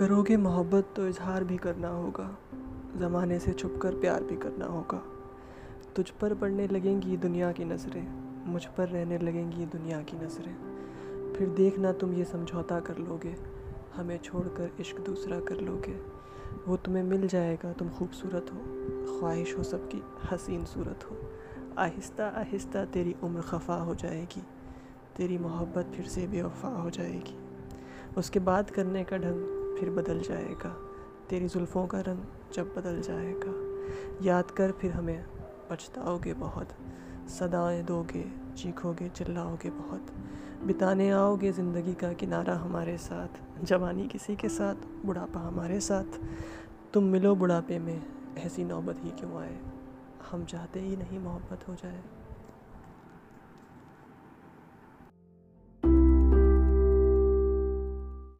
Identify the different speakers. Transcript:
Speaker 1: करोगे मोहब्बत तो इजहार भी करना होगा। ज़माने से छुप कर प्यार भी करना होगा। तुझ पर पड़ने लगेंगी दुनिया की नज़रें, मुझ पर रहने लगेंगी दुनिया की नज़रें। फिर देखना तुम ये समझौता कर लोगे, हमें छोड़कर इश्क दूसरा कर लोगे। वो तुम्हें मिल जाएगा, तुम खूबसूरत हो, ख्वाहिश हो सबकी, हसीन सूरत हो। आहिस्ता आहिस्ता तेरी उम्र खफा हो जाएगी, तेरी मोहब्बत फिर से बेवफा हो जाएगी। उसके बाद करने का ढंग फिर बदल जाएगा। तेरी जुल्फ़ों का रंग जब बदल जाएगा। याद कर फिर हमें पछताओगे बहुत। सदाएँ दोगे, चीखोगे, चिल्लाओगे बहुत। बिताने आओगे ज़िंदगी का किनारा हमारे साथ। जवानी किसी के साथ, बुढ़ापा हमारे साथ। तुम मिलो बुढ़ापे में, ऐसी नौबत ही क्यों आए? हम चाहते ही नहीं मोहब्बत हो जाए।